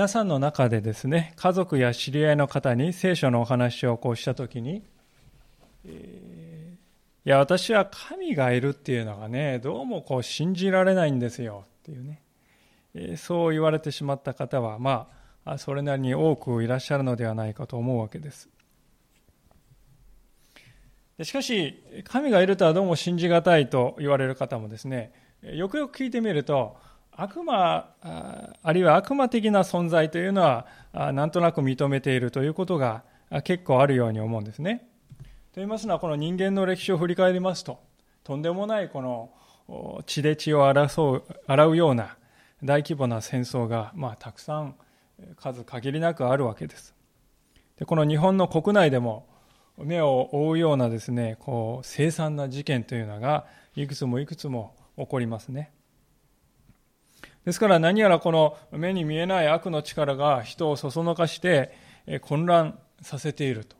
皆さんの中でですね、家族や知り合いの方に聖書のお話をこうしたときに、えー、いや、私は神がいるっていうのがね、どうもこう信じられないんですよっていうね、えー、そう言われてしまった方は、まあ、それなりに多くいらっしゃるのではないかと思うわけです。しかし、神がいるとはどうも信じがたいと言われる方もですね、よくよく聞いてみると、悪魔、あるいは悪魔的な存在というのは、なんとなく認めているということが結構あるように思うんですね。と言いますのは、この人間の歴史を振り返りますと、とんでもないこの血で血を争う洗うような大規模な戦争が、まあ、たくさん数限りなくあるわけです。でこの日本の国内でも目を覆うようなですね、こう凄惨な事件というのがいくつもいくつも起こりますね。ですから何やらこの目に見えない悪の力が人をそそのかして混乱させていると。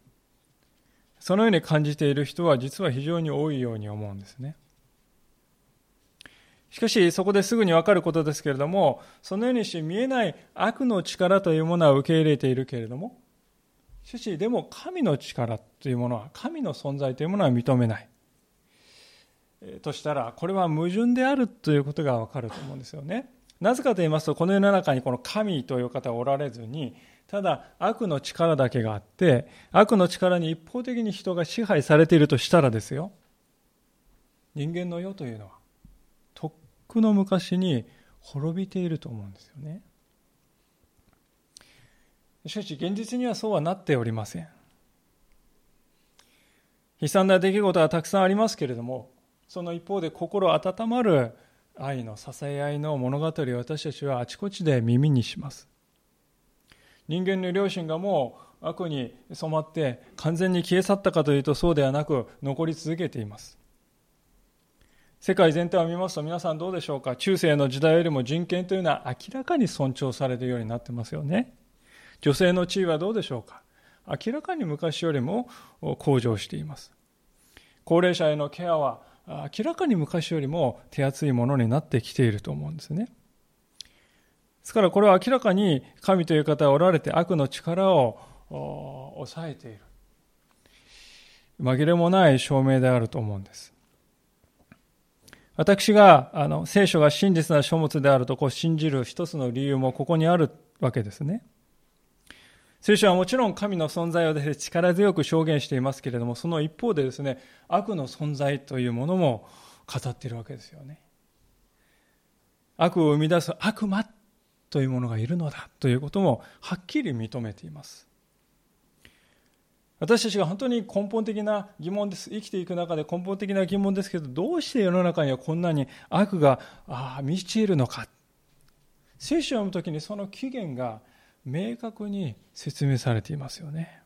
そのように感じている人は実は非常に多いように思うんですね。しかしそこですぐにわかることですけれども、そのようにして見えない悪の力というものは受け入れているけれども、しかしでも神の力というものは、神の存在というものは認めない。としたら、これは矛盾であるということがわかると思うんですよね。なぜかと言いますと、この世の中にこの神という方はおられずに、ただ悪の力だけがあって、悪の力に一方的に人が支配されているとしたらですよ、人間の世というのは、とっくの昔に滅びていると思うんですよね。しかし現実にはそうはなっておりません。悲惨な出来事はたくさんありますけれども、その一方で心温まる愛の支え合いの物語を私たちはあちこちで耳にします。人間の良心がもう悪に染まって完全に消え去ったかというとそうではなく残り続けています。世界全体を見ますと皆さんどうでしょうか？中世の時代よりも人権というのは明らかに尊重されるようになってますよね。女性の地位はどうでしょうか？明らかに昔よりも向上しています。高齢者へのケアは明らかに昔よりも手厚いものになってきていると思うんですね。ですからこれは明らかに神という方がおられて悪の力を抑えている。紛れもない証明であると思うんです。私があの聖書が真実な書物であるとこう信じる一つの理由もここにあるわけですね。聖書はもちろん神の存在をです、ね、力強く証言していますけれども、その一方でですね、悪の存在というものも語っているわけですよね。悪を生み出す悪魔というものがいるのだということもはっきり認めています。私たちが本当に根本的な疑問です。生きていく中で根本的な疑問ですけど、どうして世の中にはこんなに悪があ満ちているのか。聖書を読むときにその起源が明確に説明されていますよね。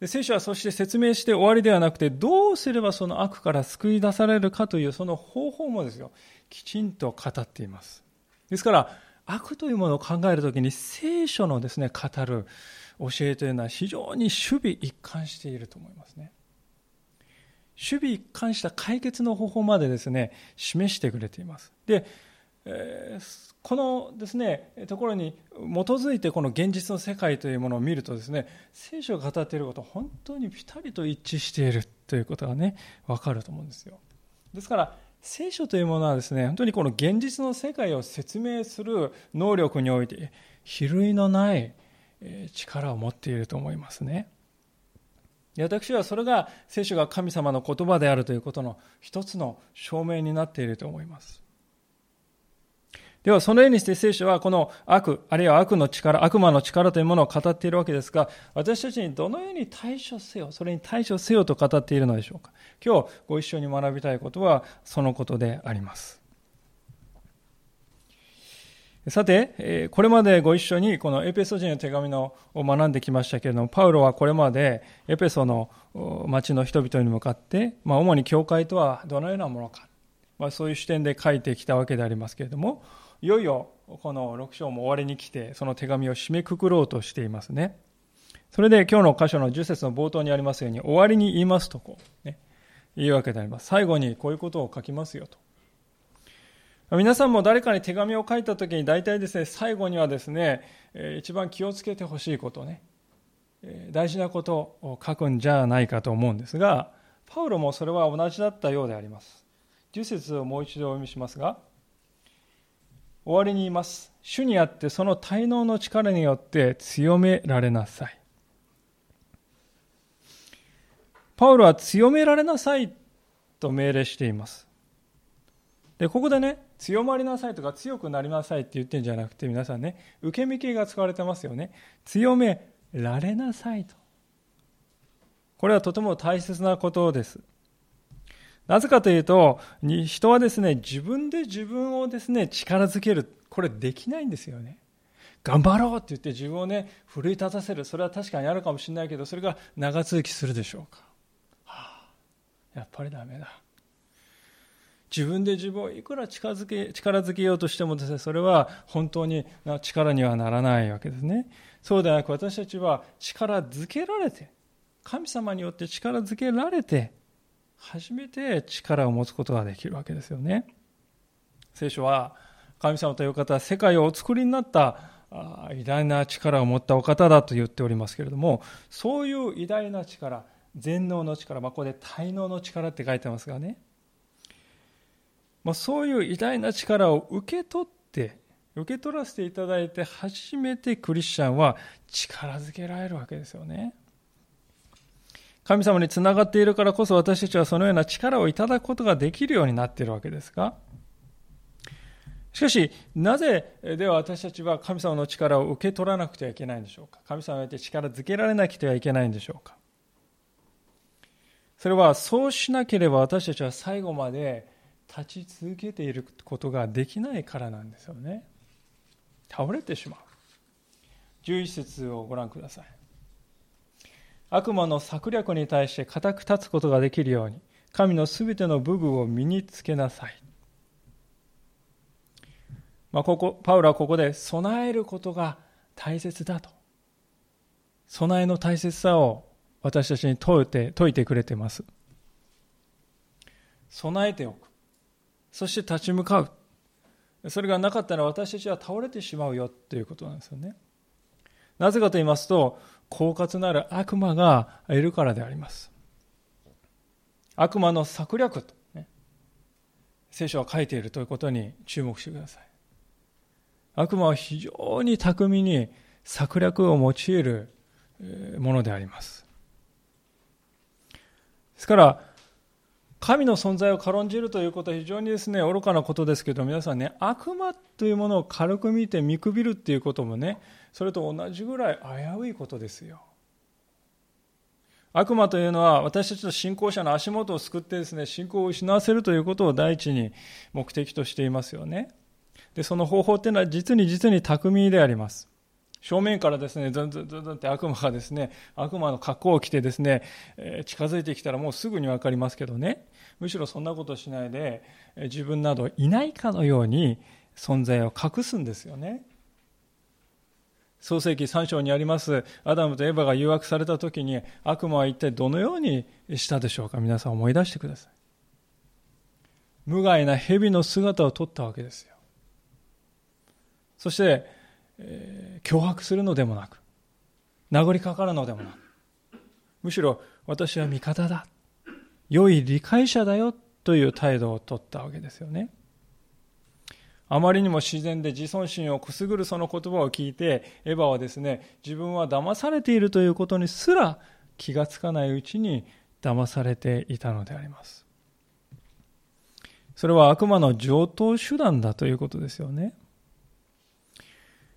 で聖書はそして説明して終わりではなくて、どうすればその悪から救い出されるかというその方法もですよ、きちんと語っています。ですから、悪というものを考えるときに聖書のですね、語る教えというのは非常に守備一貫していると思いますね。守備一貫した解決の方法までですね、示してくれています。で、えーこのですねところに基づいてこの現実の世界というものを見るとですね聖書が語っていること本当にぴたりと一致しているということがね分かると思うんですよ。ですから聖書というものはですね本当にこの現実の世界を説明する能力において比類のない力を持っていると思いますね。私はそれが聖書が神様の言葉であるということの一つの証明になっていると思います。では、そのようにして聖書はこの悪、あるいは悪の力、悪魔の力というものを語っているわけですが、私たちにどのように対処せよ、それに対処せよと語っているのでしょうか？今日ご一緒に学びたいことはそのことであります。さて、これまでご一緒にこのエペソ人の手紙を学んできましたけれども、パウロはこれまでエペソの町の人々に向かって、まあ、主に教会とはどのようなものか、まあ、そういう視点で書いてきたわけでありますけれども、いよいよこの6章も終わりに来て、その手紙を締めくくろうとしていますね。それで今日の箇所の10節の冒頭にありますように、終わりに言いますとこう、ね、言うわけであります。最後にこういうことを書きますよと。皆さんも誰かに手紙を書いた時に大体ですね、最後にはですね、一番気をつけてほしいことね、大事なことを書くんじゃないかと思うんですが、パウロもそれは同じだったようであります。10節をもう一度お読みしますが、終わりに言います。主にあってその滞納の力によって強められなさい。パウロは強められなさいと命令しています。で、ここでね、強まりなさいとか強くなりなさいって言ってるんじゃなくて、皆さんね、受け身形が使われてますよね。強められなさいと。これはとても大切なことです。なぜかというと、人はですね、自分で自分をですね、力づける。これできないんですよね。頑張ろうって言って自分をね、奮い立たせる。それは確かにあるかもしれないけど、それが長続きするでしょうか。はあやっぱりダメだ。自分で自分をいくら近づけ力づけようとしてもですね、それは本当に力にはならないわけですね。そうではなく私たちは力づけられて、神様によって力づけられて、初めて力を持つことができるわけですよね。聖書は神様という方は世界をお作りになった偉大な力を持ったお方だと言っておりますけれども、そういう偉大な力、全能の力、まあ、ここで滞納の力って書いてますがね、まあ、そういう偉大な力を受け取って受け取らせていただいて初めてクリスチャンは力づけられるわけですよね神様につながっているからこそ私たちはそのような力をいただくことができるようになっているわけですがしかし、なぜでは私たちは神様の力を受け取らなくてはいけないんでしょうか？神様によって力づけられなくてはいけないんでしょうか？それはそうしなければ私たちは最後まで立ち続けていることができないからなんですよね。倒れてしまう。11節をご覧ください。悪魔の策略に対して固く立つことができるように、神のすべての武具を身につけなさい。まあ、ここパウロはここで備えることが大切だと。備えの大切さを私たちに問いて問いてくれています。備えておく。そして立ち向かう。それがなかったら私たちは倒れてしまうよということなんですよね。なぜかと言いますと、狡猾なる悪魔がいるからであります。悪魔の策略と、ね、聖書は書いているということに注目してください。悪魔は非常に巧みに策略を用いるものであります。ですから、神の存在を軽んじるということは非常にですね、愚かなことですけど、皆さんね、悪魔というものを軽く見て見くびるっていうこともね、それと同じぐらい危ういことですよ。悪魔というのは私たちの信仰者の足元を救ってですね、信仰を失わせるということを第一に目的としていますよね。で、その方法っていうのは実に実に巧みであります。正面からですね、ずんずんずんずんって悪魔がですね、悪魔の格好を着てですね、え近づいてきたらもうすぐにわかりますけどね、むしろそんなことしないで、自分などいないかのように存在を隠すんですよね。創世紀3章にあります、アダムとエヴァが誘惑された時に悪魔は一体どのようにしたでしょうか？皆さん思い出してください。無害な蛇の姿をとったわけですよ。そして、えー、脅迫するのでもなく、殴りかかるのでもなく、むしろ私は味方だ。良い理解者だよという態度をとったわけですよね。あまりにも自然で自尊心をくすぐるその言葉を聞いて、エヴァはですね、自分は騙されているということにすら気がつかないうちに騙されていたのであります。それは悪魔の上等手段だということですよね。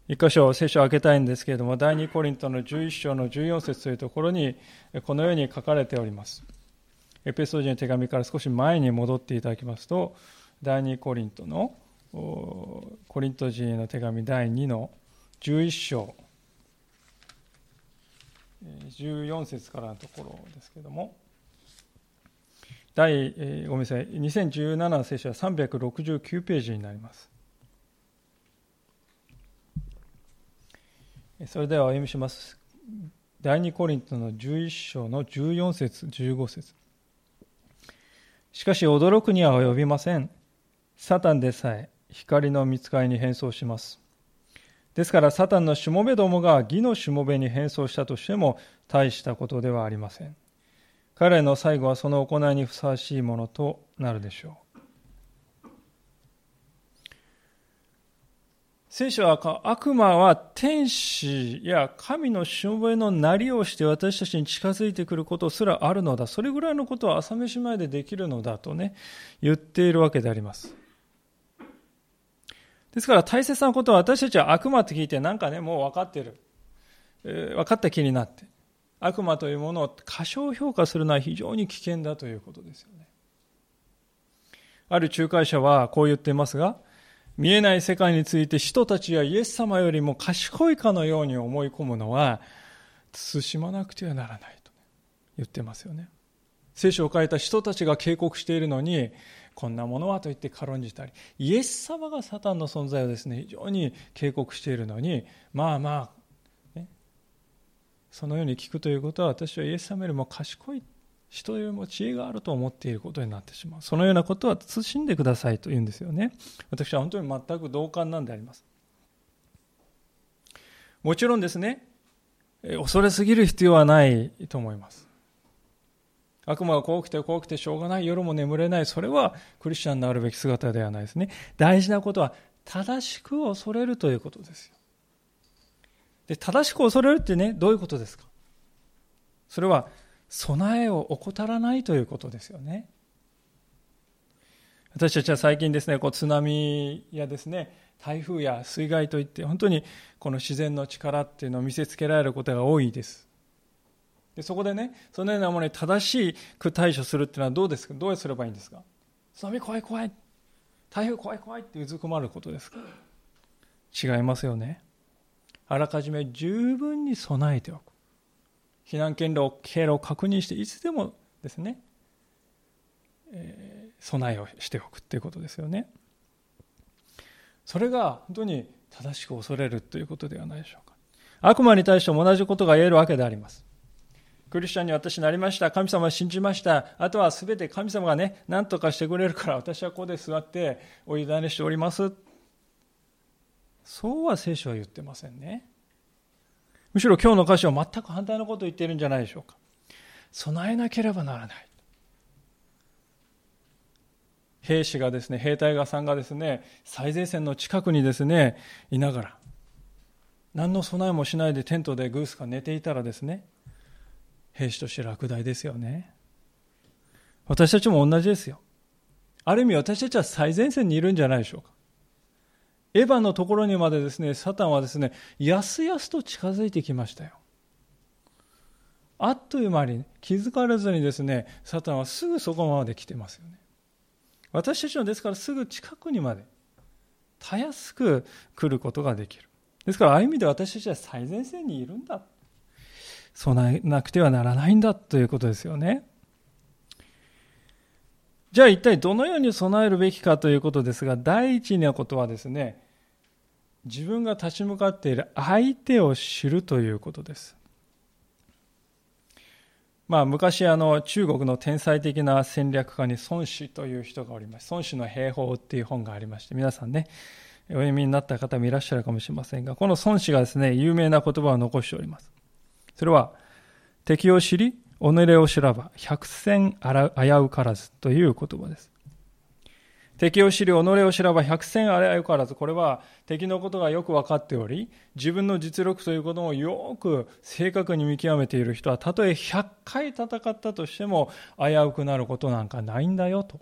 一箇所聖書を開けたいんですけれども、第2コリントの11章の14節というところに、このように書かれております。エペソージの手紙から少し前に戻っていただきますと、第2コリントの、コリント人への手紙第2の11章、14節からのところですけれども、第、ごめんなさい、2017の聖書は369ページになります。それではお読みします。第2コリントの11章の14節15節しかし驚くには及びません。サタンでさえ光の見つかりに変装します。ですから、サタンのしもべどもが義のしもべに変装したとしても大したことではありません。彼の最後はその行いにふさわしいものとなるでしょう。聖書は悪魔は天使や神のしもべのなりをして私たちに近づいてくることすらあるのだ。それぐらいのことは朝飯前でできるのだとね、言っているわけであります。ですから大切なことは私たちは悪魔って聞いてなんかね、もう分かってる。えー、分かった気になって。悪魔というものを過小評価するのは非常に危険だということですよね。ある仲介者はこう言っていますが、見えない世界について人たちはイエス様よりも賢いかのように思い込むのは慎まなくてはならないと言ってますよね。聖書を書いた人たちが警告しているのにこんなものはと言って軽んじたりイエス様がサタンの存在をですね非常に警告しているのにまあまあ、ね、そのように聞くということは私はイエス様よりも賢い人よりも知恵があると思っていることになってしまう。そのようなことは慎んでくださいと言うんですよね。私は本当に全く同感なんであります。もちろんですね、恐れすぎる必要はないと思います。悪魔が怖くて怖くてしょうがない、夜も眠れない、それはクリスチャンのあるべき姿ではないですね。大事なことは正しく恐れるということですよ。で正しく恐れるってね、どういうことですか？それは備えを怠らないということですよね。私たちは最近ですね、こう津波やですね、台風や水害といって、本当にこの自然の力っていうのを見せつけられることが多いです。でそこでね、そのようなものに正しく対処するっていうのはどうですか？どうすればいいんですか津波怖い怖い。台風怖い怖いってうずくまることですか？違いますよね。あらかじめ十分に備えておく。避難経路経路を確認していつでもですね、えー、備えをしておくということですよねそれが本当に正しく恐れるということではないでしょうか悪魔に対しても同じことが言えるわけでありますクリスチャンに私なりました神様を信じましたあとは全て神様がね何とかしてくれるから私はここで座ってお委ねしておりますそうは聖書は言ってませんねむしろ今日の歌詞は全く反対のことを言っているんじゃないでしょうか。備えなければならない。兵士がですね、兵隊がさんがですね、最前線の近くにですね、いながら、何の備えもしないでテントでグースが寝ていたらですね、兵士として落第ですよね。私たちも同じですよ。ある意味私たちは最前線にいるんじゃないでしょうか。エヴァのところにまでですね、サタンはですね、やすやすと近づいてきましたよ。あっという間に気づかれずにですね、サタンはすぐそこまで来てますよね。私たちはですからすぐ近くにまで、たやすく来ることができる。ですから、ああいう意味で私たちは最前線にいるんだ。備えなくてはならないんだということですよね。じゃあ一体どのように備えるべきかということですが、第一のことはですね、自分が立ち向かっている相手を知るということです。まあ、昔あの中国の天才的な戦略家に孫子という人がおります。孫子の兵法っていう本がありまして、皆さんね、お読みになった方もいらっしゃるかもしれませんが、この孫子がですね、有名な言葉を残しております。それは、敵を知り、己を知らば、百戦危うからずという言葉です。敵を知り、己を知らば百戦危うからず。これは敵のことがよく分かっており、自分の実力ということもよく正確に見極めている人は、たとえ100回戦ったとしても危うくなることなんかないんだよと。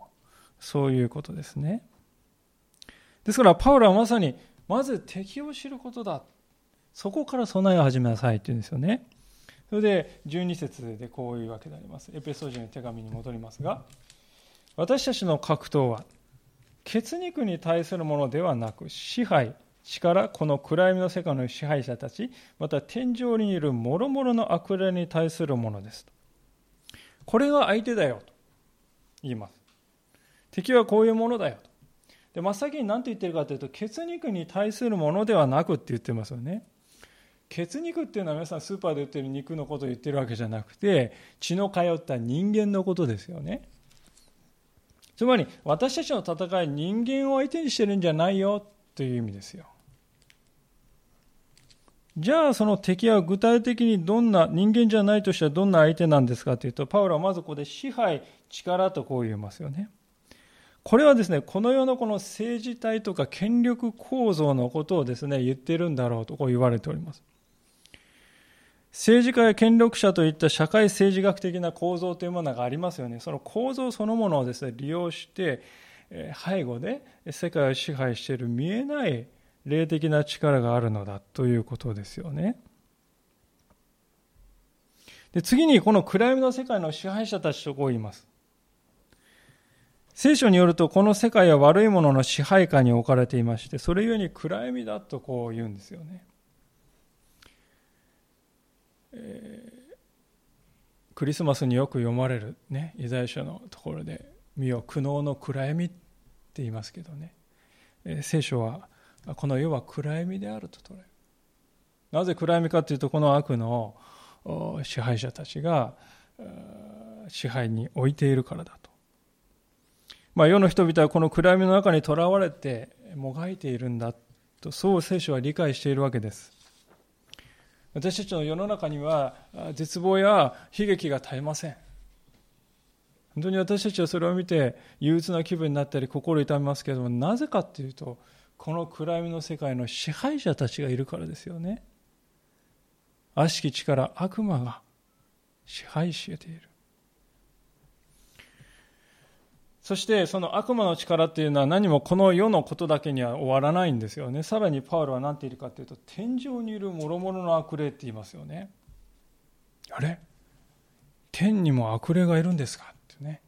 そういうことですね。ですから、パウロはまさに、まず敵を知ることだ。そこから備えを始めなさいって言うんですよね。それで12節でこういうわけであります。エペソーの手紙に戻りますが、私たちの格闘は、血肉に対するものではなく支配力この暗闇の世界の支配者たちまた天井にいる諸々の悪霊に対するものです。これが相手だよと言います。敵はこういうものだよと。で真っ先に何て言ってるかというと血肉に対するものではなくって言ってますよね。血肉っていうのは皆さんスーパーで売ってる肉のことを言ってるわけじゃなくて血の通った人間のことですよねつまり私たちの戦い人間を相手にしてるんじゃないよという意味ですよ。じゃあその敵は具体的にどんな人間じゃないとしてはどんな相手なんですかというとパウロはまずここで支配力とこう言いますよね。これはですねこの世のこの政治体とか権力構造のことをですね言ってるんだろうとこう言われております。政治家や権力者といった社会政治学的な構造というものがありますよね。その構造そのものをですね利用して背後で世界を支配している見えない霊的な力があるのだということですよね。で次にこの暗闇の世界の支配者たちとこう言います。聖書によるとこの世界は悪いものの支配下に置かれていましてそれゆえに暗闇だとこう言うんですよね。えー、クリスマスによく読まれるねイザヤ書のところで「身を苦悩の暗闇」って言いますけどね、えー、聖書はこの世は暗闇であると捉える。なぜ暗闇かというとこの悪の支配者たちが支配に置いているからだと、まあ、世の人々はこの暗闇の中にとらわれてもがいているんだとそう聖書は理解しているわけです。私たちの世の中には絶望や悲劇が絶えません。本当に私たちはそれを見て憂鬱な気分になったり心痛みますけれどもなぜかっていうとこの暗闇の世界の支配者たちがいるからですよね。悪しき力悪魔が支配している。そしてその悪魔の力っていうのは何もこの世のことだけには終わらないんですよね。さらにパウロは何て言うかというと天井にいる諸々の悪霊って言いますよね。あれ？天にも悪霊がいるんですかってね。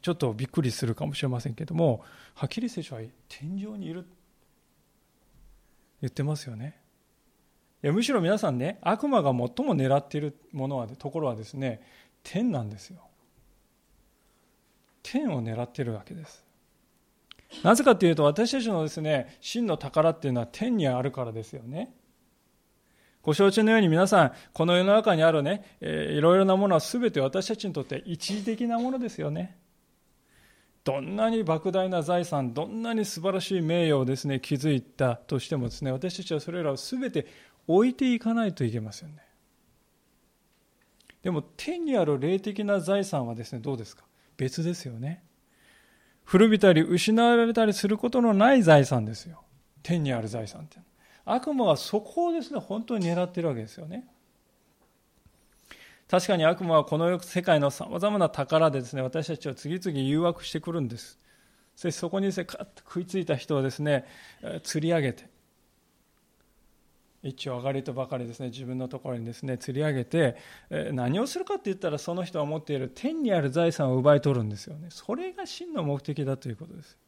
ちょっとびっくりするかもしれませんけどもはっきり聖書は天井にいる。言ってますよね。いやむしろ皆さんね悪魔が最も狙っているものはところはですね天なんですよ。天を狙っているわけです。なぜかというと私たちのですね真の宝っていうのは天にあるからですよね。ご承知のように皆さんこの世の中にあるね、えー、いろいろなものは全て私たちにとって一時的なものですよね。どんなに莫大な財産、どんなに素晴らしい名誉をですね、築いたとしてもですね、私たちはそれらを全て置いていかないといけませんね。でも天にある霊的な財産はですね、どうですか？別ですよね。古びたり失われたりすることのない財産ですよ。天にある財産って。悪魔はそこをですね、本当に狙ってるわけですよね。確かに悪魔はこの世界のさまざまな宝でですね私たちを次々誘惑してくるんですそしてそこにですねカッと食いついた人をですね釣り上げて一丁上がりとばかりですね。自分のところにですね釣り上げて何をするかって言ったらその人が持っている天にある財産を奪い取るんですよね。それが真の目的だということです。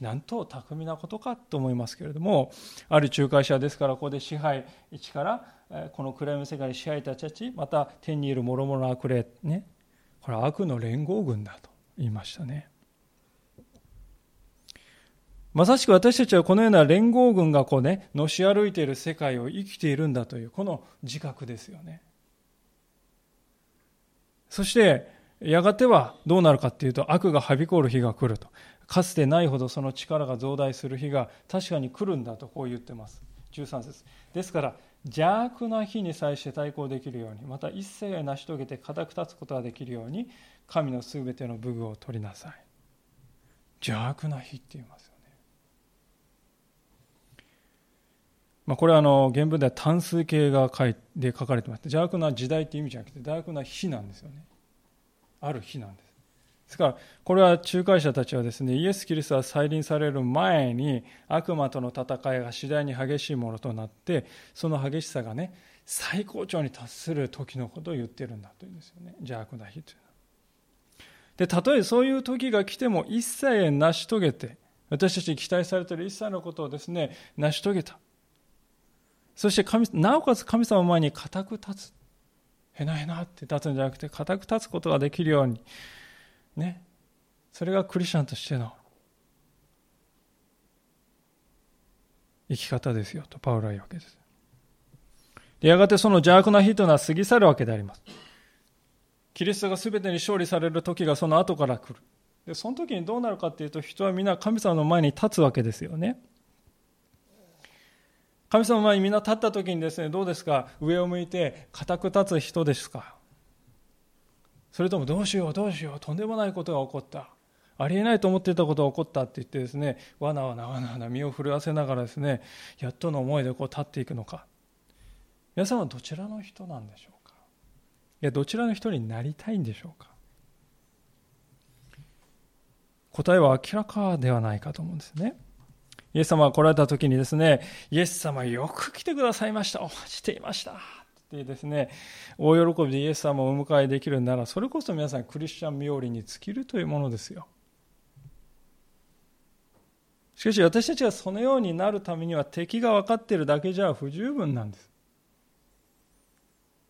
なんと巧みなことかと思いますけれどもある仲介者ですからここで支配一からこの暗闇の世界に支配たちまた天にいる諸々の悪霊ねこれは悪の連合軍だと言いましたね。まさしく私たちはこのような連合軍がこうねのし歩いている世界を生きているんだというこの自覚ですよね。そしてやがてはどうなるかっていうと悪がはびこる日が来ると。かつてないほどその力が増大する日が確かに来るんだとこう言ってます。13節。ですから邪悪な日に際して対抗できるようにまた一切を成し遂げて固く立つことができるように神のすべての武具を取りなさい。邪悪な日って言いますよね、まあ、これはあの原文では単数形が書いで書かれてまして邪悪な時代っていう意味じゃなくて邪悪な日なんですよね。ある日なんです。ですからこれは仲介者たちはですねイエス・キリストが再臨される前に悪魔との戦いが次第に激しいものとなってその激しさがね最高潮に達する時のことを言ってるんだというんですよね。邪悪な日というのは。でたとえそういう時が来ても一切成し遂げて私たちに期待されている一切のことをですね成し遂げた。そして神なおかつ神様の前に固く立つへなへなって立つんじゃなくて固く立つことができるようにね。それがクリスチャンとしての生き方ですよとパウロは言うわけです。でやがてその邪悪な日というのは過ぎ去るわけであります。キリストが全てに勝利される時がその後から来る。で、その時にどうなるかっていうと、人は皆神様の前に立つわけですよね。神様の前にみんな立った時にですね、どうですか？上を向いて固く立つ人ですか？それともどうしようどうしようとんでもないことが起こった。ありえないと思っていたことが起こったって言ってですね、わなわなわなわな身を震わせながらですね、やっとの思いでこう立っていくのか。皆さんはどちらの人なんでしょうか？いや、どちらの人になりたいんでしょうか？答えは明らかではないかと思うんですね。イエス様が来られた時にですね、イエス様よく来てくださいました。お待ちしていました。ってですね、大喜びでイエス様をお迎えできるなら、それこそ皆さんクリスチャン冥利に尽きるというものですよ。しかし私たちがそのようになるためには敵が分かっているだけじゃ不十分なんです。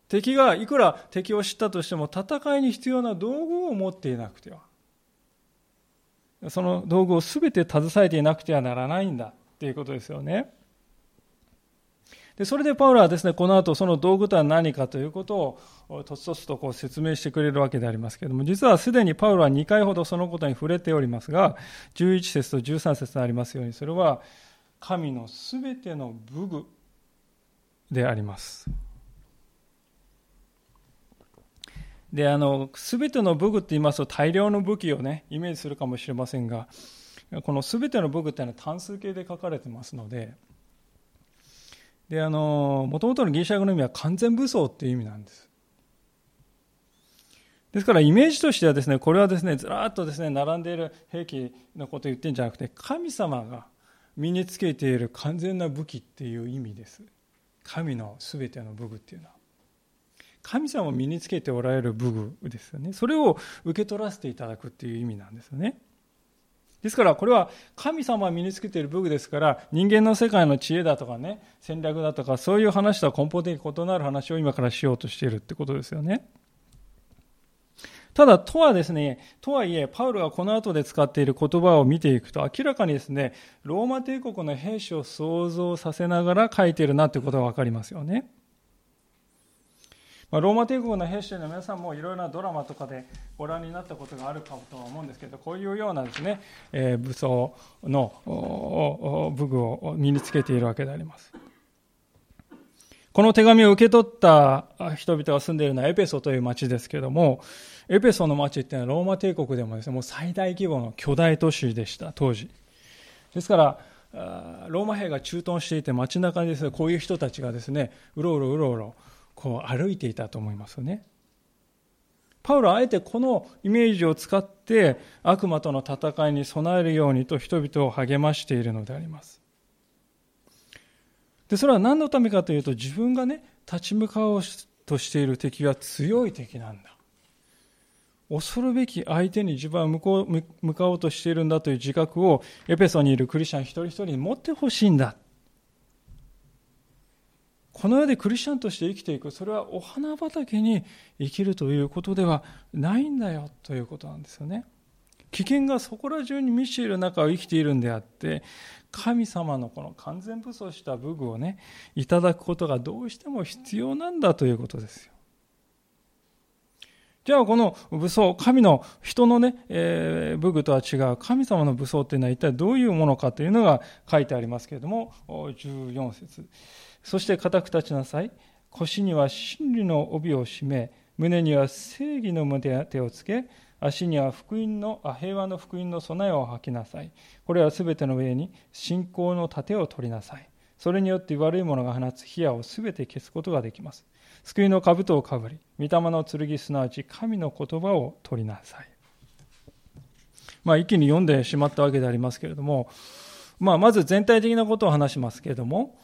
敵がいくら敵を知ったとしても戦いに必要な道具を持っていなくてはその道具を全て携えていなくてはならないんだっていうことですよね。でそれでパウロはですね、この後その道具とは何かということをとつとつとこう説明してくれるわけでありますけれども、実はすでにパウロは2回ほどそのことに触れておりますが、11節と13節にありますように、それは神のすべての武具であります。で、あの、すべての武具って言いますと大量の武器をね、イメージするかもしれませんが、このすべての武具っていうのは単数形で書かれてますので、で、あの、もともとのギリシャ語の意味は完全武装っていう意味なんです。ですから、イメージとしてはですね、これはですね、ずらっとですね、並んでいる兵器のことを言ってるんじゃなくて、神様が身につけている完全な武器っていう意味です。神のすべての武具っていうのは。神様を身につけておられる武具ですよね。それを受け取らせていただくっていう意味なんですよね。ですからこれは神様が身につけている武具ですから人間の世界の知恵だとかね戦略だとかそういう話とは根本的に異なる話を今からしようとしているってことですよね。ただ、とはですね、とはいえ、パウロがこの後で使っている言葉を見ていくと、明らかにですね、ローマ帝国の兵士を想像させながら書いているなということがわかりますよね。まあ、ローマ帝国の兵士の皆さんもいろいろなドラマとかでご覧になったことがあるかとは思うんですけどこういうようなですね、えー、武装の武具を身につけているわけであります。この手紙を受け取った人々が住んでいるのはエペソという町ですけれどもエペソの町っていうのはローマ帝国でもですねもう最大規模の巨大都市でした当時。ですからローマ兵が駐屯していて街中にですねこういう人たちがですねうろうろうろうろこう歩いていたと思いますよね。パウロはあえてこのイメージを使って悪魔との戦いに備えるようにと人々を励ましているのであります。で、それは何のためかというと自分がね、立ち向かおうとしている敵は強い敵なんだ。恐るべき相手に自分は向こう向かおうとしているんだという自覚をエペソにいるクリスチャン一人一人に持ってほしいんだ。この世でクリスチャンとして生きていく、それはお花畑に生きるということではないんだよということなんですよね。危険がそこら中に満ちている中を生きているんであって、神様のこの完全武装した武具をね、いただくことがどうしても必要なんだということですよ。じゃあこの武装、神の人のね、えー、武具とは違う神様の武装っていうのは一体どういうものかというのが書いてありますけれども、14節そして固く立ちなさい。腰には真理の帯を締め、胸には正義の胸手をつけ、足には福音の平和の福音の備えを吐きなさい。これはすべての上に信仰の盾を取りなさい。それによって悪いものが放つ火矢をすべて消すことができます。救いの兜をかぶり、御霊の剣すなわち神の言葉を取りなさい。まあ、一気に読んでしまったわけでありますけれども、まあ、まず全体的なことを話しますけれども、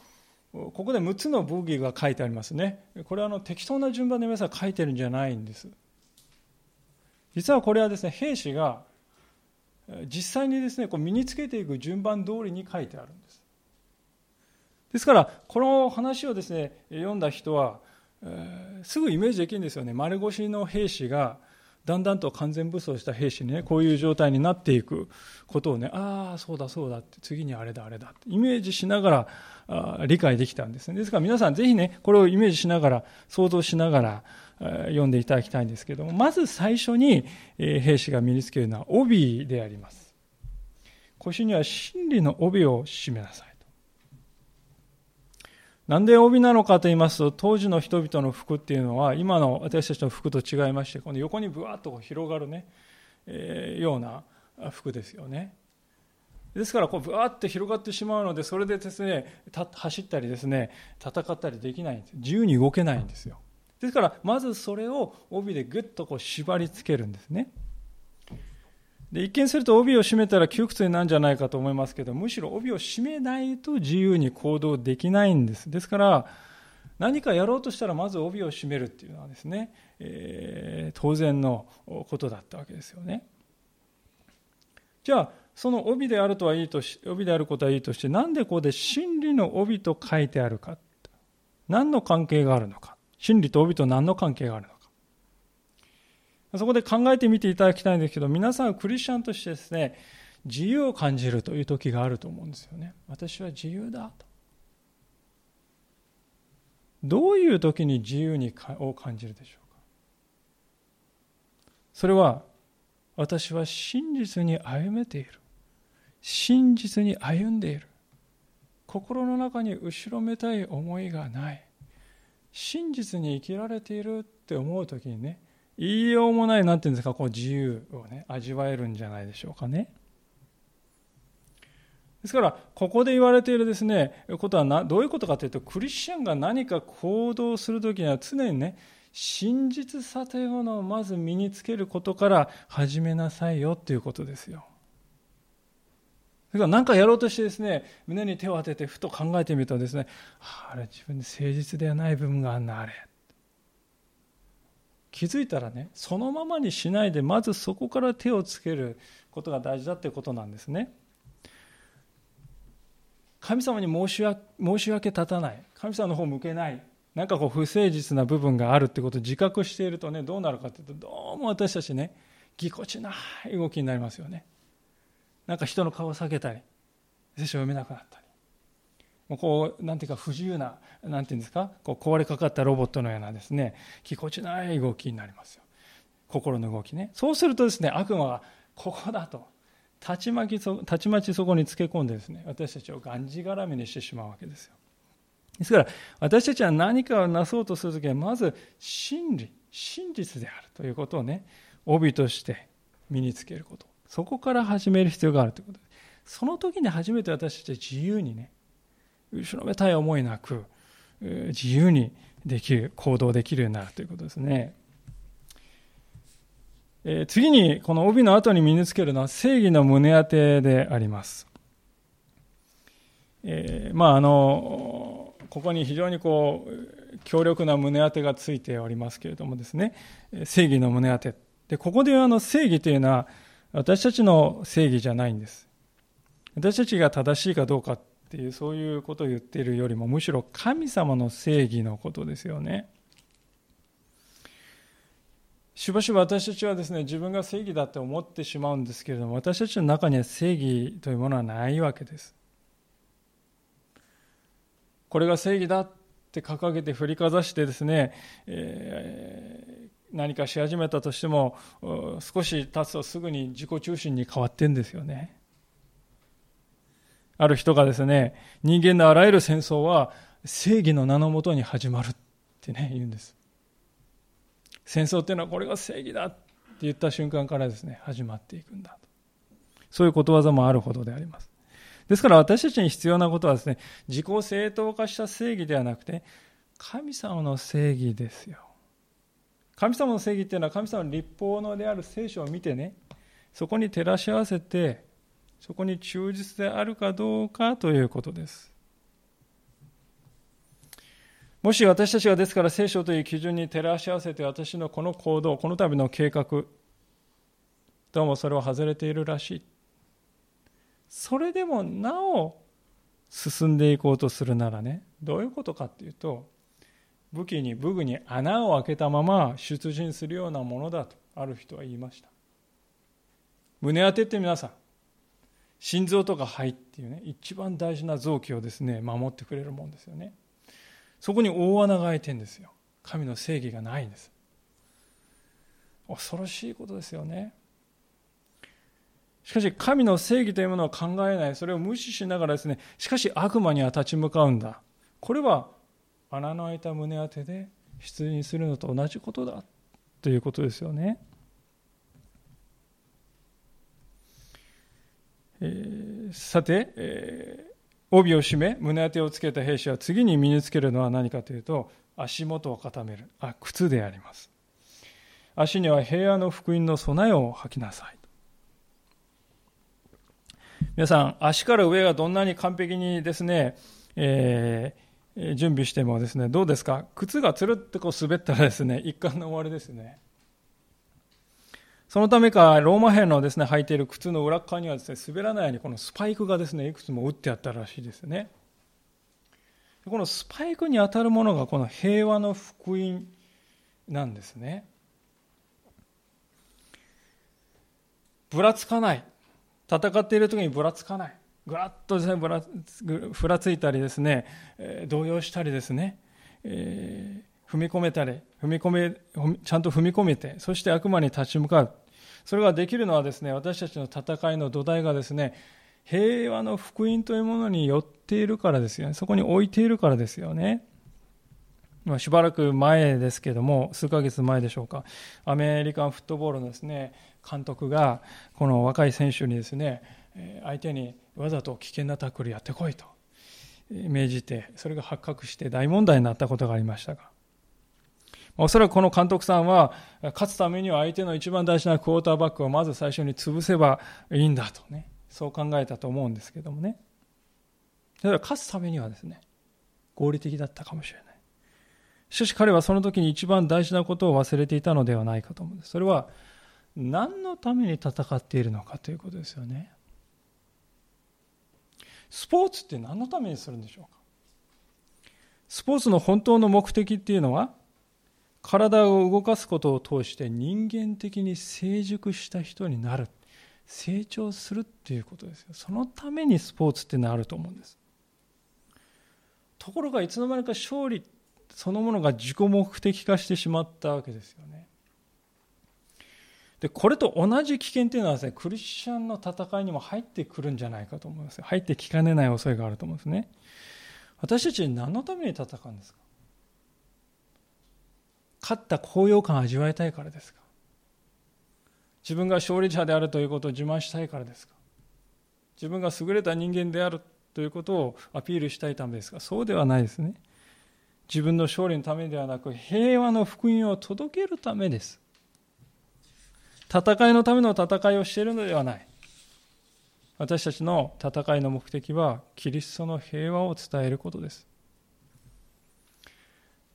ここで6つの武器が書いてありますね。これはあの適当な順番で皆さん書いてるんじゃないんです。実はこれはですね、兵士が実際にですね、こう身につけていく順番通りに書いてあるんです。ですから、この話をですね、読んだ人は、えー、すぐイメージできるんですよね。丸腰の兵士が、だんだんと完全武装した兵士にね、こういう状態になっていくことをね、ああ、そうだそうだって、次にあれだあれだって、イメージしながらあ理解できたんですね。ですから皆さんぜひね、これをイメージしながら、想像しながら、読んでいただきたいんですけども、まず最初に兵士が身につけるのは帯であります。腰には真理の帯を締めなさい。なんで帯なのかと言いますと、当時の人々の服っていうのは、今の私たちの服と違いまして、この横にぶわっと広がるね、えー、ような服ですよね。ですから、こう、ぶわって広がってしまうので、それでですね、走ったりですね、戦ったりできないんです。自由に動けないんですよ。ですから、まずそれを帯でぐっとこう縛り付けるんですね。で一見すると帯を締めたら窮屈になるんじゃないかと思いますけど、むしろ帯を締めないと自由に行動できないんです。ですから、何かやろうとしたらまず帯を締めるっていうのはですね、えー、当然のことだったわけですよね。じゃあ、その帯であるとはいいとし、帯であることはいいとして、なんでここで真理の帯と書いてあるか。何の関係があるのか。真理と帯と何の関係があるのか。そこで考えてみていただきたいんですけど、皆さんはクリスチャンとしてですね、自由を感じるという時があると思うんですよね。私は自由だと。どういう時に自由にを感じるでしょうかそれは私は真実に歩めている真実に歩んでいる心の中に後ろめたい思いがない真実に生きられているって思う時にね言いようもない何て言うんですかこう自由をね味わえるんじゃないでしょうかねですからここで言われているですねことはなどういうことかというとクリスチャンが何か行動する時には常にね真実さというものをまず身につけることから始めなさいよということですよだから何かやろうとしてですね、胸に手を当ててふと考えてみるとですね、あれ自分で誠実ではない部分があるな、あれ。気づいたらね、そのままにしないで、まずそこから手をつけることが大事だということなんですね。神様に申し訳申し訳立たない。神様の方向けない。なんかこう不誠実な部分があるってことを自覚しているとね、どうなるかというと、どうも私たちね、ぎこちない動きになりますよね。なんか人の顔を避けたり聖書を読めなくなったりこうなんていうか不自由ななんていうんですかこう壊れかかったロボットのようなですねぎこちない動きになりますよ。心の動きね。そうするとですね悪魔はここだとたちまきそたちまちそこにつけ込んでですね私たちをがんじがらめにしてしまうわけですよ。ですから私たちは何かをなそうとするときはまず真理真実であるということをね帯として身につけること。そこから始める必要があるということ。でその時に初めて私たちは自由にね後ろめたい思いなく自由にできる行動できるようになるということですね、えー、次にこの帯の後に身につけるのは正義の胸当てであります、えー、まああのここに非常にこう強力な胸当てがついておりますけれどもですね。正義の胸当て。でここであの正義というのは私たちの正義じゃないんです。私たちが正しいかどうかっていう、そういうことを言っているよりも、むしろ神様の正義のことですよね。しばしば私たちはですね、自分が正義だって思ってしまうんですけれども、私たちの中には正義というものはないわけです。これが正義だって掲げて振りかざしてですね、え何かし始めたとしても少し経つとすぐに自己中心に変わってんですよねある人がですね人間のあらゆる戦争は正義の名のもとに始まるってね言うんです。戦争っていうのはこれが正義だって言った瞬間からですね始まっていくんだ。とそういうことわざもあるほどであります。ですから私たちに必要なことはですね自己正当化した正義ではなくて神様の正義ですよ。神様の正義っていうのは神様の立法のである聖書を見てねそこに照らし合わせてそこに忠実であるかどうかということです。もし私たちがですから聖書という基準に照らし合わせて私のこの行動この度の計画どうもそれを外れているらしい。それでもなお進んでいこうとするならねどういうことかっていうと武器に武具に穴を開けたまま出陣するようなものだとある人は言いました。胸当てって皆さん心臓とか肺っていうね一番大事な臓器をですね守ってくれるもんですよねそこに大穴が開いてんですよ神の正義がないんです恐ろしいことですよね。しかし神の正義というものを考えない、それを無視しながらですね、しかし悪魔には立ち向かうんだ。これは穴の開いた胸当てで出陣するのと同じことだということですよね。え、さて、え、帯を締め胸当てをつけた兵士は次に身につけるのは何かというと足元を固める。あ靴であります。足には平和の福音の備えを履きなさい。皆さん、足から上がどんなに完璧にですね、えー、準備してもですね、どうですか？靴がつるってこう滑ったらですね、一貫の終わりですね。そのためか、ローマ兵のですね、履いている靴の裏側にはですね、滑らないようにこのスパイクがですね、いくつも打ってあったらしいですね。このスパイクに当たるものがこの平和の福音なんですね。ぶらつかない。戦っている時にぶらつかない。ぐらっとですね、ぶらふらついたりですね、動揺したりですね、えー、踏み込めたり、踏み込め、ちゃんと踏み込めて、そして悪魔に立ち向かう。それができるのはですね、私たちの戦いの土台がですね、平和の福音というものによっているからですよね。そこに置いているからですよね。まあ、しばらく前ですけども、数ヶ月前でしょうか、アメリカンフットボールのですね、監督がこの若い選手にですね相手にわざと危険なタックルやってこいと命じてそれが発覚して大問題になったことがありましたがおそらくこの監督さんは勝つためには相手の一番大事なクォーターバックをまず最初に潰せばいいんだとねそう考えたと思うんですけどもね。だから勝つためにはですね合理的だったかもしれない。しかし彼はその時に一番大事なことを忘れていたのではないかと思うんです。それは何のために戦っているのかということですよね。スポーツって何のためにするんでしょうか。スポーツの本当の目的っていうのは体を動かすことを通して人間的に成熟した人になる。成長するっていうことですよ。そのためにスポーツってのはあると思うんです。ところがいつの間にか勝利そのものが自己目的化してしまったわけですよね。でこれと同じ危険というのはですねクリスチャンの戦いにも入ってくるんじゃないかと思います入ってきかねない恐れがあると思うんですね。私たち何のために戦うんですか？勝った高揚感を味わいたいからですか？自分が勝利者であるということを自慢したいからですか？自分が優れた人間であるということをアピールしたいためですか？そうではないですね。自分の勝利のためではなく平和の福音を届けるためです。戦いのための戦いをしているのではない。私たちの戦いの目的は、キリストの平和を伝えることです。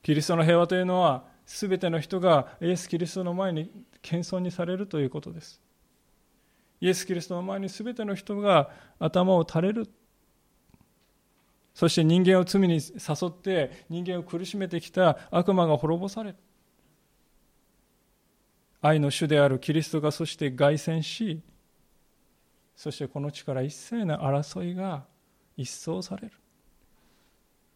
キリストの平和というのは、すべての人がイエス・キリストの前に謙遜にされるということです。イエス・キリストの前にすべての人が頭を垂れる。そして人間を罪に誘って人間を苦しめてきた悪魔が滅ぼされる。愛の主であるキリストがそして凱旋しそしてこの地から一切の争いが一掃される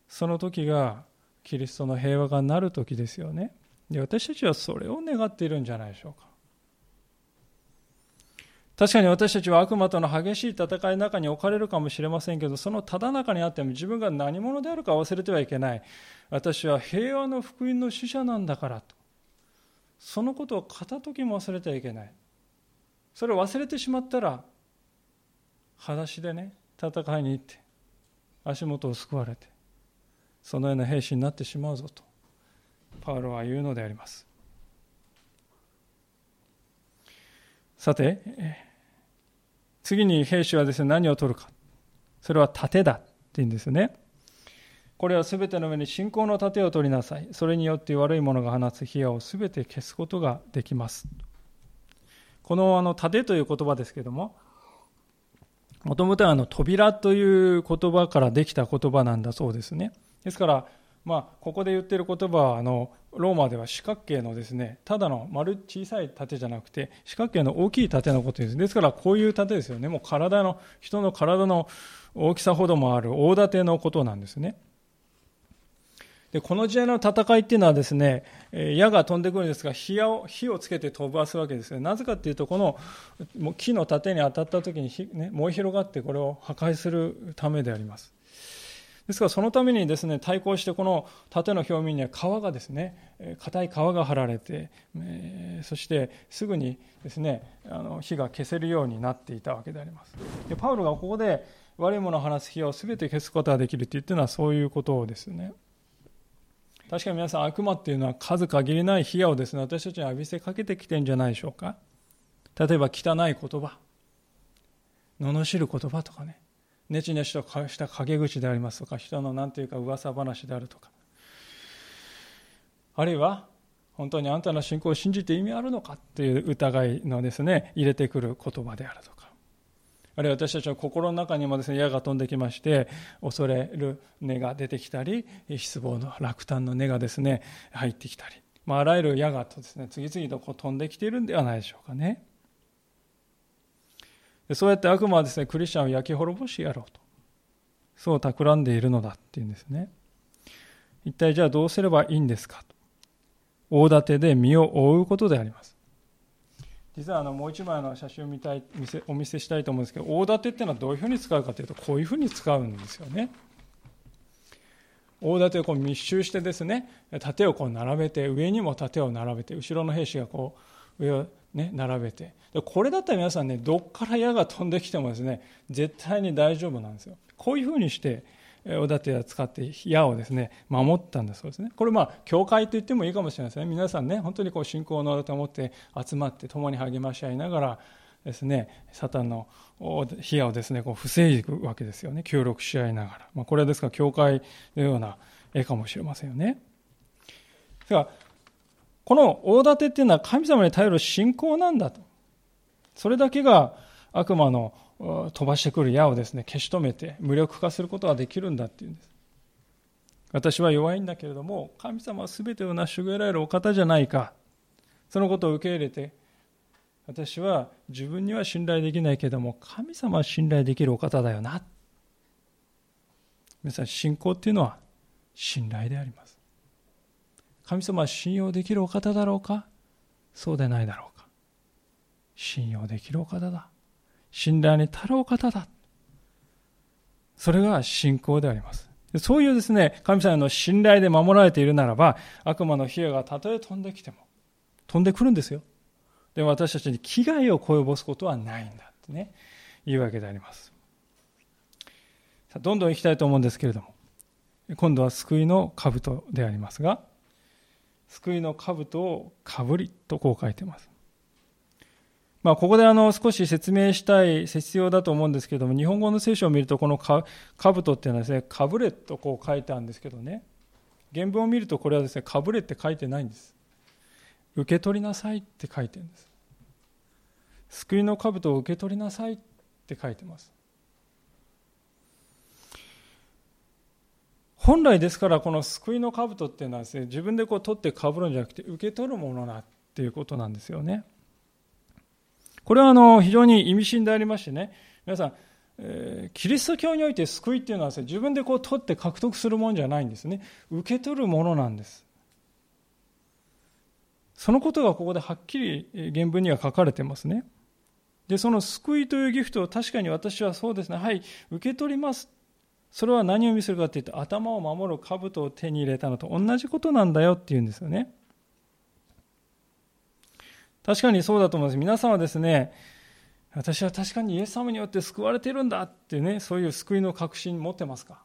その時がキリストの平和がなる時ですよねで私たちはそれを願っているんじゃないでしょうか。確かに私たちは悪魔との激しい戦いの中に置かれるかもしれませんけどそのただ中にあっても自分が何者であるか忘れてはいけない。私は平和の福音の使者なんだからと。そのことを片時も忘れてはいけない。それを忘れてしまったら裸足でね戦いに行って足元を救われてそのような兵士になってしまうぞと。パウロは言うのでありますさて次に兵士はですね何を取るかそれは盾だって言うんですねこれはすべての上に信仰の盾を取りなさい。それによって悪いものが放つ火矢をすべて消すことができます。このあの盾という言葉ですけども、もともとはあの扉という言葉からできた言葉なんだそうですね。ですから、まあ、ここで言ってる言葉はあのローマでは四角形のですねただの丸小さい盾じゃなくて四角形の大きい盾のことですですからこういう盾ですよねもう体の人の体の大きさほどもある大盾のことなんですねで、この時代の戦いっていうのはですね、矢が飛んでくるんですが、火を火をつけて飛ばすわけですね。なぜかっていうと、この木の盾に当たった時に、ね、燃え広がってこれを破壊するためであります。ですからそのためにですね対抗してこの盾の表面には皮がですね硬い皮が張られて、そしてすぐにですねあの火が消せるようになっていたわけであります。でパウロがここで悪いものを放つ火を全て消すことができるって言ってるのはそういうことですね。確かに皆さん悪魔っていうのは数限りない火をですね私たちに浴びせかけてきてるんじゃないでしょうか。例えば汚い言葉。罵る言葉とかね。ねちねちとした陰口でありますとか人の何ていうか噂話であるとか。あるいは本当にあんたの信仰を信じて意味あるのかっていう疑いのですね入れてくる言葉であるとか。あるいは私たちの心の中にもですね矢が飛んできまして恐れる根が出てきたり失望の落胆の根がですね入ってきたり、まあ、あらゆる矢がとですね次々とこう飛んできているんではないでしょうかね。そうやって悪魔はですね、クリスチャンを焼き滅ぼしやろうと。そう企んでいるのだっていうんですね。一体じゃあどうすればいいんですかと。大盾で身を覆うことであります。実はあのもう一枚の写真を見たい見せお見せしたいと思うんですけど、大盾っていうのはどういうふうに使うかというと、こういうふうに使うんですよね。大盾をこう密集してですね、盾をこう並べて、上にも盾を並べて、後ろの兵士がこう上をね、並べて。これだったら皆さんねどっから矢が飛んできてもですね絶対に大丈夫なんですよ。こういうふうにしておだてを使って矢をですね守ったんだそうですね。これまあ教会と言ってもいいかもしれないですね。皆さんね本当にこう信仰のおだてを持って集まって共に励まし合いながらですねサタンの火矢をですねこう防いでいくわけですよね。協力し合いながら、まあ、これはですから教会のような絵かもしれませんよね。ではこの大盾っていうのは神様に頼る信仰なんだと。それだけが悪魔の飛ばしてくる矢をですね、消し止めて無力化することができるんだっていうんです。私は弱いんだけれども、神様は全てを成し遂げられるお方じゃないか。そのことを受け入れて、私は自分には信頼できないけれども、神様は信頼できるお方だよな。皆さん、信仰っていうのは信頼であります。神様は信用できるお方だろうか？そうでないだろうか？信用できるお方だ。信頼に足るお方だ。それが信仰であります。そういうですね、神様の信頼で守られているならば、悪魔の火がたとえ飛んできても、飛んでくるんですよ。でも私たちに危害を及ぼすことはないんだってね、言うわけであります。どんどん行きたいと思うんですけれども、今度は救いの兜でありますが、救いの兜をかぶりとこう書いてます。まあ、ここであの少し説明したい必要だと思うんですけども、日本語の聖書を見ると、このか兜っていうのはですね、かぶれとこう書いてあるんですけどね、原文を見るとこれはですね、かぶれって書いてないんです。受け取りなさいって書いてるんです。救いの兜を受け取りなさいって書いてます。本来ですからこの救いの兜っていうのはですね自分でこう取ってかぶるんじゃなくて受け取るものだっていうことなんですよね。これはあの非常に意味深でありましてね皆さん、え、キリスト教において救いっていうのはです、ね、自分でこう取って獲得するもんじゃないんですね。受け取るものなんです。そのことがここではっきり原文には書かれてますね。でその救いというギフトを確かに私はそうですねはい受け取りますそれは何を意味するかというと頭を守る兜を手に入れたのと同じことなんだよっていうんですよね。確かにそうだと思います。皆さんはですね私は確かにイエス様によって救われてるんだってねそういう救いの確信持ってますか？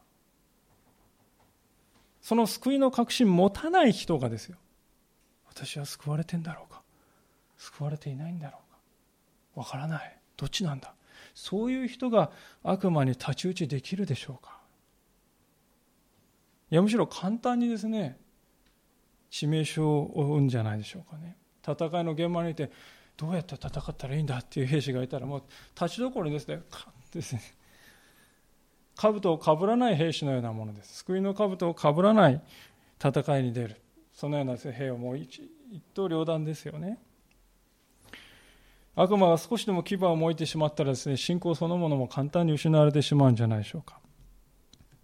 その救いの確信持たない人がですよ。私は救われてんだろうか？救われていないんだろうか？わからない。どっちなんだ？そういう人が悪魔に太刀打ちできるでしょうか？いやむしろ簡単にですね致命傷を負うんじゃないでしょうかね。戦いの現場にいてどうやって戦ったらいいんだっていう兵士がいたらもう立ちどころにですねですね兜をかぶらない兵士のようなものです。救いの兜をかぶらない戦いに出る。そのような兵をもう一一刀両断ですよね。悪魔が少しでも牙を向いてしまったらですね信仰そのものも簡単に失われてしまうんじゃないでしょうか。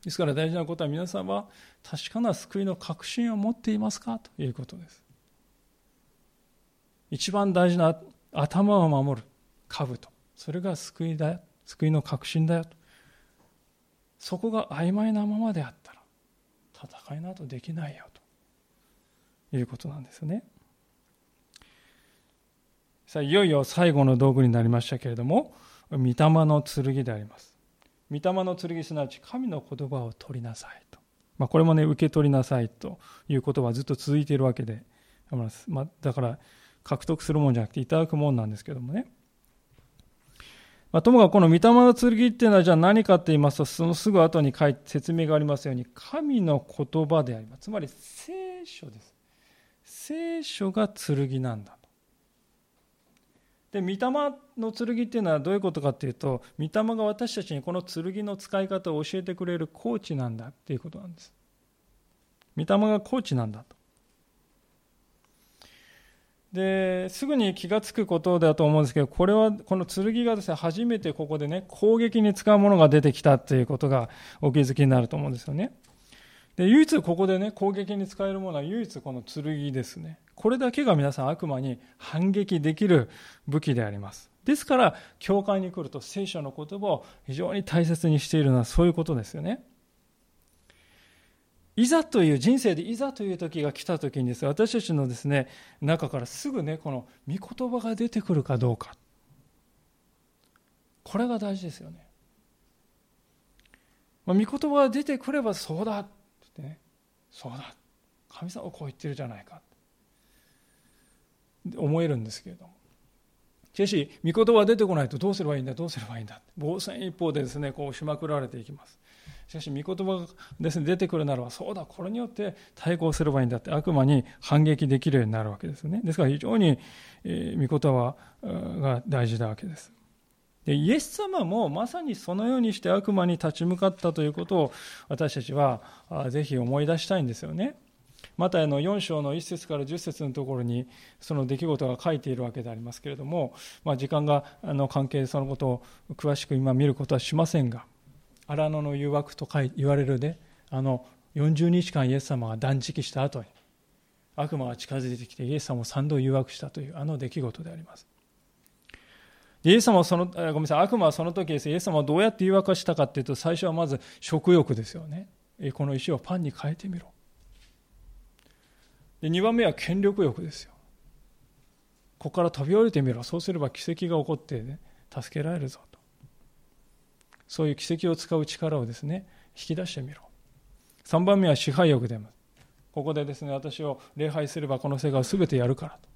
ですから大事なことは皆さんは確かな救いの確信を持っていますかということです。一番大事な頭を守る兜。それが救いだよ。救いの確信だよと。そこが曖昧なままであったら戦いなどできないよということなんですね。さあいよいよ最後の道具になりましたけれども御霊の剣であります。御霊の剣すなわち神の言葉を取りなさいと。まあ、これもね受け取りなさいということはずっと続いているわけで、まあ、だから獲得するもんじゃなくていただくもんなんですけどもね。まあ、ともかくこの御霊の剣っていうのはじゃあ何かって言いますと、そのすぐ後に書いて説明がありますように、神の言葉であります。つまり聖書です。聖書が剣なんだ。で、御霊の剣っていうのはどういうことかっていうと、御霊が私たちにこの剣の使い方を教えてくれるコーチなんだっていうことなんです。御霊がコーチなんだと。ですぐに気が付くことだと思うんですけど、これは、この剣がですね、初めてここでね、攻撃に使うものが出てきたということがお気づきになると思うんですよね。で、唯一ここでね、攻撃に使えるものは唯一この剣ですね。これだけが皆さん悪魔に反撃できる武器であります。ですから、教会に来ると聖書の言葉を非常に大切にしているのはそういうことですよね。いざという人生でいざという時が来た時にです私たちのですね中からすぐねこの御言葉が出てくるかどうか。これが大事ですよね、まあ、御言葉が出てくればそうだってね。そうだ。神様はこう言ってるじゃないか。思えるんですけれどもしかし御言葉が出てこないとどうすればいいんだどうすればいいんだ防戦一方でですねこうしまくられていきますしかし、御言葉がですね、出てくるならば、そうだ、これによって対抗すればいいんだって、悪魔に反撃できるようになるわけですね。ですから非常に、えー、御言葉が大事なわけです。でイエス様もまさにそのようにして悪魔に立ち向かったということを私たちはぜひ思い出したいんですよね。またの4章の1節から10節のところにその出来事が書いているわけでありますけれども、まあ、時間がの関係でそのことを詳しく今見ることはしませんが荒野の誘惑と言われるであの40日間イエス様が断食した後に悪魔が近づいてきてイエス様を3度誘惑したというあの出来事であります。イエス様はそのごめんなさい悪魔はその時です。イエス様はどうやって誘惑したかというと最初はまず食欲ですよね。この石をパンに変えてみろ。で2番目は権力欲ですよ。ここから飛び降りてみろ。そうすれば奇跡が起こって、ね、助けられるぞと。そういう奇跡を使う力をですね引き出してみろ。3番目は支配欲でも。ここでですね私を礼拝すればこの世界を全てやるからと、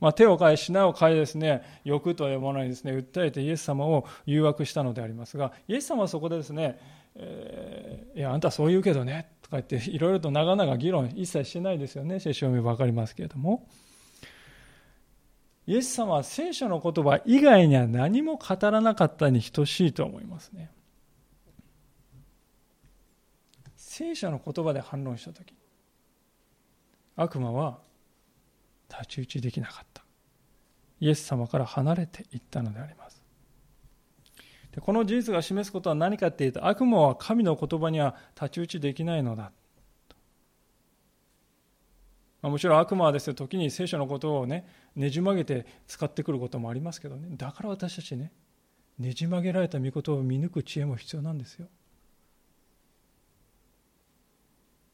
まあ、手を変え品を変えですね欲というものにですね訴えてイエス様を誘惑したのでありますがイエス様はそこでですね、えー、いやあんたはそう言うけどね。とか言っていろいろと長々議論一切してないですよね聖書を見ば分かりますけれどもイエス様は聖書の言葉以外には何も語らなかったに等しいと思いますね。聖書の言葉で反論したとき、悪魔は太刀打ちできなかった。イエス様から離れていったのであります。でこの事実が示すことは何かっていうと、悪魔は神の言葉には太刀打ちできないのだ。ま、もちろん悪魔はですね、時に聖書のことをね、ねじ曲げて使ってくることもありますけどね、だから私たちね、ねじ曲げられた御事を見抜く知恵も必要なんですよ。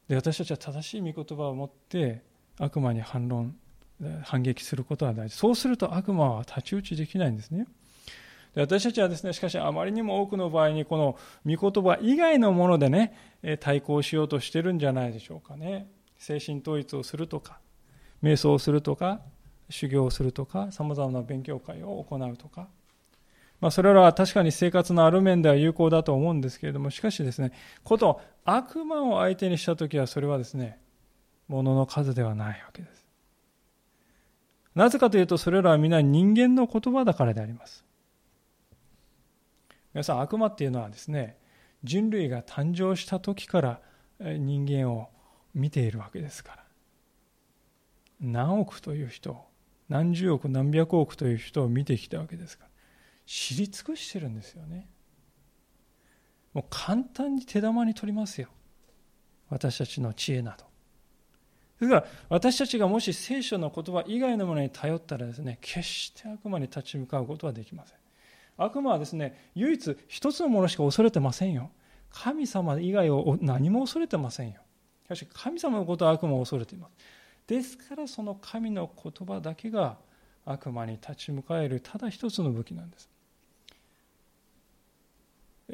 で私たちは正しい御言葉を持って悪魔に反論反撃することは大事そうすると悪魔は太刀打ちできないんですねで私たちはですねしかしあまりにも多くの場合にこの御言葉以外のものでね対抗しようとしてるんじゃないでしょうかね。精神統一をするとか瞑想をするとか修行をするとかさまざまな勉強会を行うとか、まあ、それらは確かに生活のある面では有効だと思うんですけれどもしかしですねこと悪魔を相手にした時はそれはですねものの数ではないわけです。なぜかというとそれらは皆人間の言葉だからであります。皆さん悪魔っていうのはですね人類が誕生した時から人間を見ているわけですから何億という人を何十億何百億という人を見てきたわけですから知り尽くしてるんですよねもう簡単に手玉に取りますよ。私たちの知恵など。ですから私たちがもし聖書の言葉以外のものに頼ったらですね、決して悪魔に立ち向かうことはできません。悪魔はですね、唯一一つのものしか恐れてませんよ。神様以外を何も恐れてませんよ。しかし神様のことは悪魔を恐れています。ですからその神の言葉だけが悪魔に立ち向かえるただ一つの武器なんです。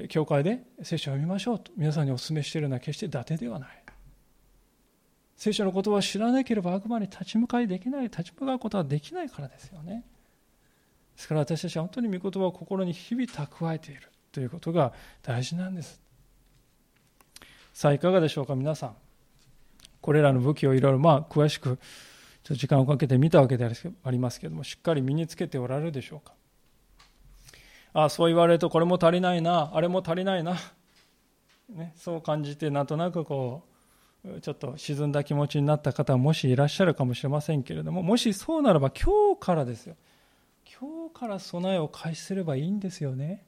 教会で聖書を読みましょうと皆さんにお勧めしているのは決して伊達ではない。聖書の言葉を知らなければ悪魔に立ち向かいできない、立ち向かうことはできないからですよね。ですから私たちは本当に御言葉を心に日々蓄えているということが大事なんです。さあいかがでしょうか皆さん。これらの武器をいろいろまあ詳しくちょっと時間をかけて見たわけでありますけれどもしっかり身につけておられるでしょうかああそう言われるとこれも足りないなあれも足りないな、ね、そう感じてなんとなくこうちょっと沈んだ気持ちになった方もしいらっしゃるかもしれませんけれどももしそうならば今日からですよ今日から備えを開始すればいいんですよね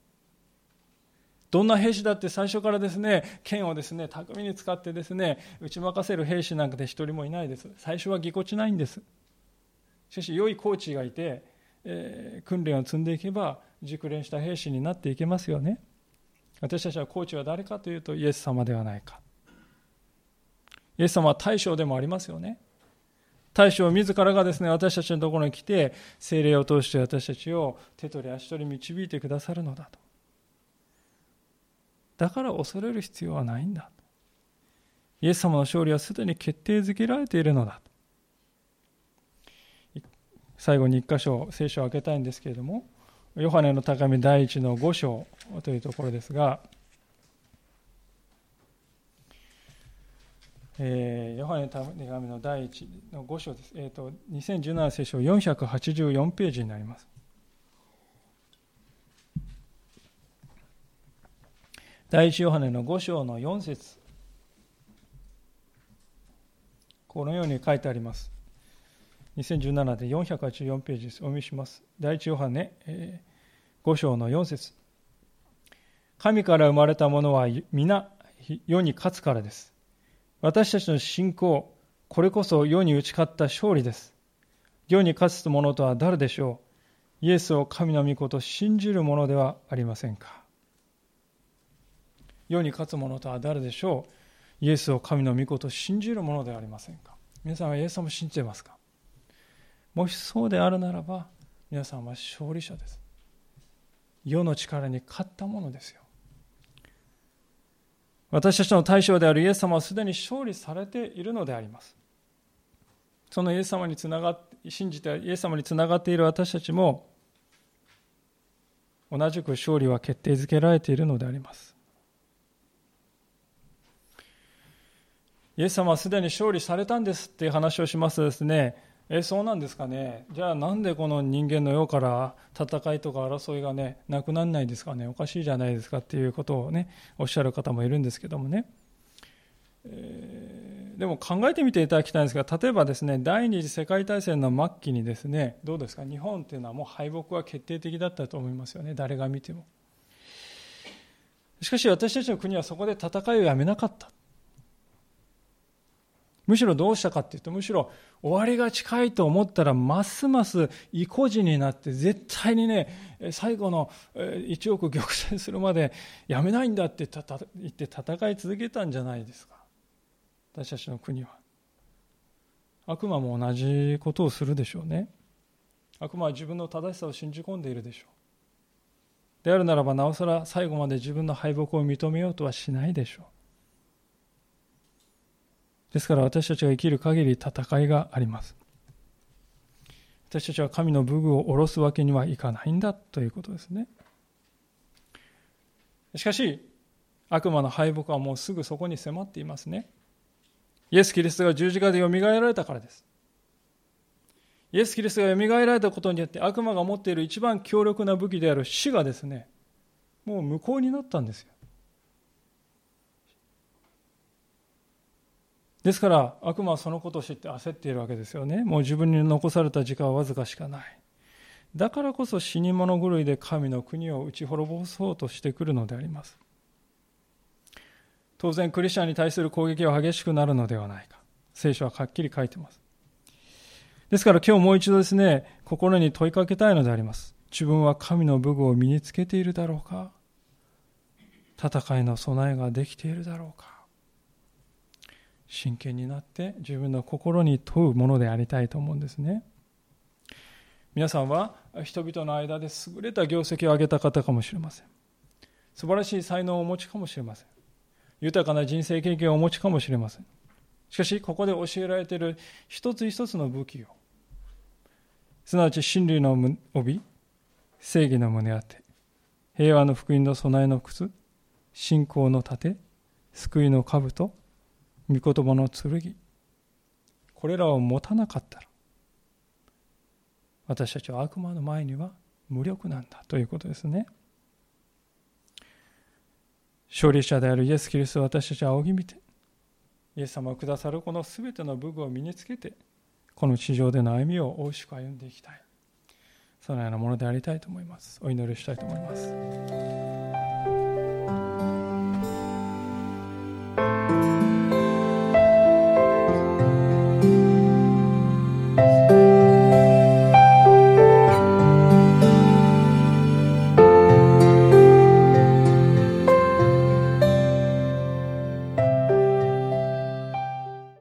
どんな兵士だって最初からですね、剣をですね、巧みに使ってですね、打ち負かせる兵士なんかで一人もいないです。最初はぎこちないんです。しかし、良いコーチがいて、えー、訓練を積んでいけば、熟練した兵士になっていけますよね。私たちはコーチは誰かというと、イエス様ではないか。イエス様は大将でもありますよね。大将自らがですね、私たちのところに来て、精霊を通して私たちを手取り足取り導いてくださるのだと。だから恐れる必要はないんだ。イエス様の勝利はすでに決定づけられているのだ。最後に一箇所聖書を開けたいんですけれども、ヨハネの高み第一の5章というところですが、えー、ヨハネの手紙の第一の5章です。えっ、ー、と、2017聖書484ページになります。第一ヨハネの5章の4節このように書いてあります。2017で484ページです。お読みします。第一ヨハネ、え5章の4節神から生まれたものは皆世に勝つからです。私たちの信仰、これこそ世に打ち勝った勝利です。世に勝つ者とは誰でしょう。イエスを神の御子と信じる者ではありませんか。世に勝つ者とは誰でしょう。イエスを神の御子と信じる者ではありませんか。皆さんはイエス様を信じていますか。もしそうであるならば皆さんは勝利者です。世の力に勝ったものですよ。私たちの対象であるイエス様はすでに勝利されているのであります。そのイエス様につなが信じてイエス様につながっている私たちも同じく勝利は決定づけられているのであります。イエス様はすでに勝利されたんですっていう話をしますとですね、えそうなんですかね、じゃあなんでこの人間の世から戦いとか争いがね、なくならないですかね、おかしいじゃないですかっていうことをね、おっしゃる方もいるんですけどもね。えー、でも考えてみていただきたいんですが、例えばですね、第二次世界大戦の末期にですね、どうですか、日本っていうのはもう敗北は決定的だったと思いますよね、誰が見ても。しかし私たちの国はそこで戦いをやめなかった。むしろどうしたかっていうと、むしろ終わりが近いと思ったら、ますます意固地になって、絶対にね、最後の1億玉砕するまでやめないんだって言って戦い続けたんじゃないですか。私たちの国は。悪魔も同じことをするでしょうね。悪魔は自分の正しさを信じ込んでいるでしょう。であるならば、なおさら最後まで自分の敗北を認めようとはしないでしょう。ですから私たちが生きる限り戦いがあります。私たちは神の武具を下ろすわけにはいかないんだということですね。しかし、悪魔の敗北はもうすぐそこに迫っていますね。イエス・キリストが十字架でよみがえられたからです。イエス・キリストがよみがえられたことによって悪魔が持っている一番強力な武器である死がですね、もう無効になったんですよ。ですから悪魔はそのことを知って焦っているわけですよね。もう自分に残された時間はわずかしかない。だからこそ死に物狂いで神の国を打ち滅ぼそうとしてくるのであります。当然クリスチャンに対する攻撃は激しくなるのではないか。聖書ははっきり書いてます。ですから今日もう一度ですね、心に問いかけたいのであります。自分は神の武具を身につけているだろうか戦いの備えができているだろうか真剣になって自分の心に問うものでありたいと思うんですね。皆さんは人々の間で優れた業績を上げた方かもしれません。素晴らしい才能をお持ちかもしれません。豊かな人生経験をお持ちかもしれません。しかし、ここで教えられている一つ一つの武器を、すなわち真理の帯、正義の胸当て、平和の福音の備えの靴、信仰の盾、救いの兜、御言葉の剣、これらを持たなかったら、私たちは悪魔の前には無力なんだということですね。勝利者であるイエス・キリストを私たちは仰ぎ見て、イエス様をくださるこの全ての武具を身につけて、この地上での歩みを大しく歩んでいきたい。そのようなものでありたいと思います。お祈りしたいと思います。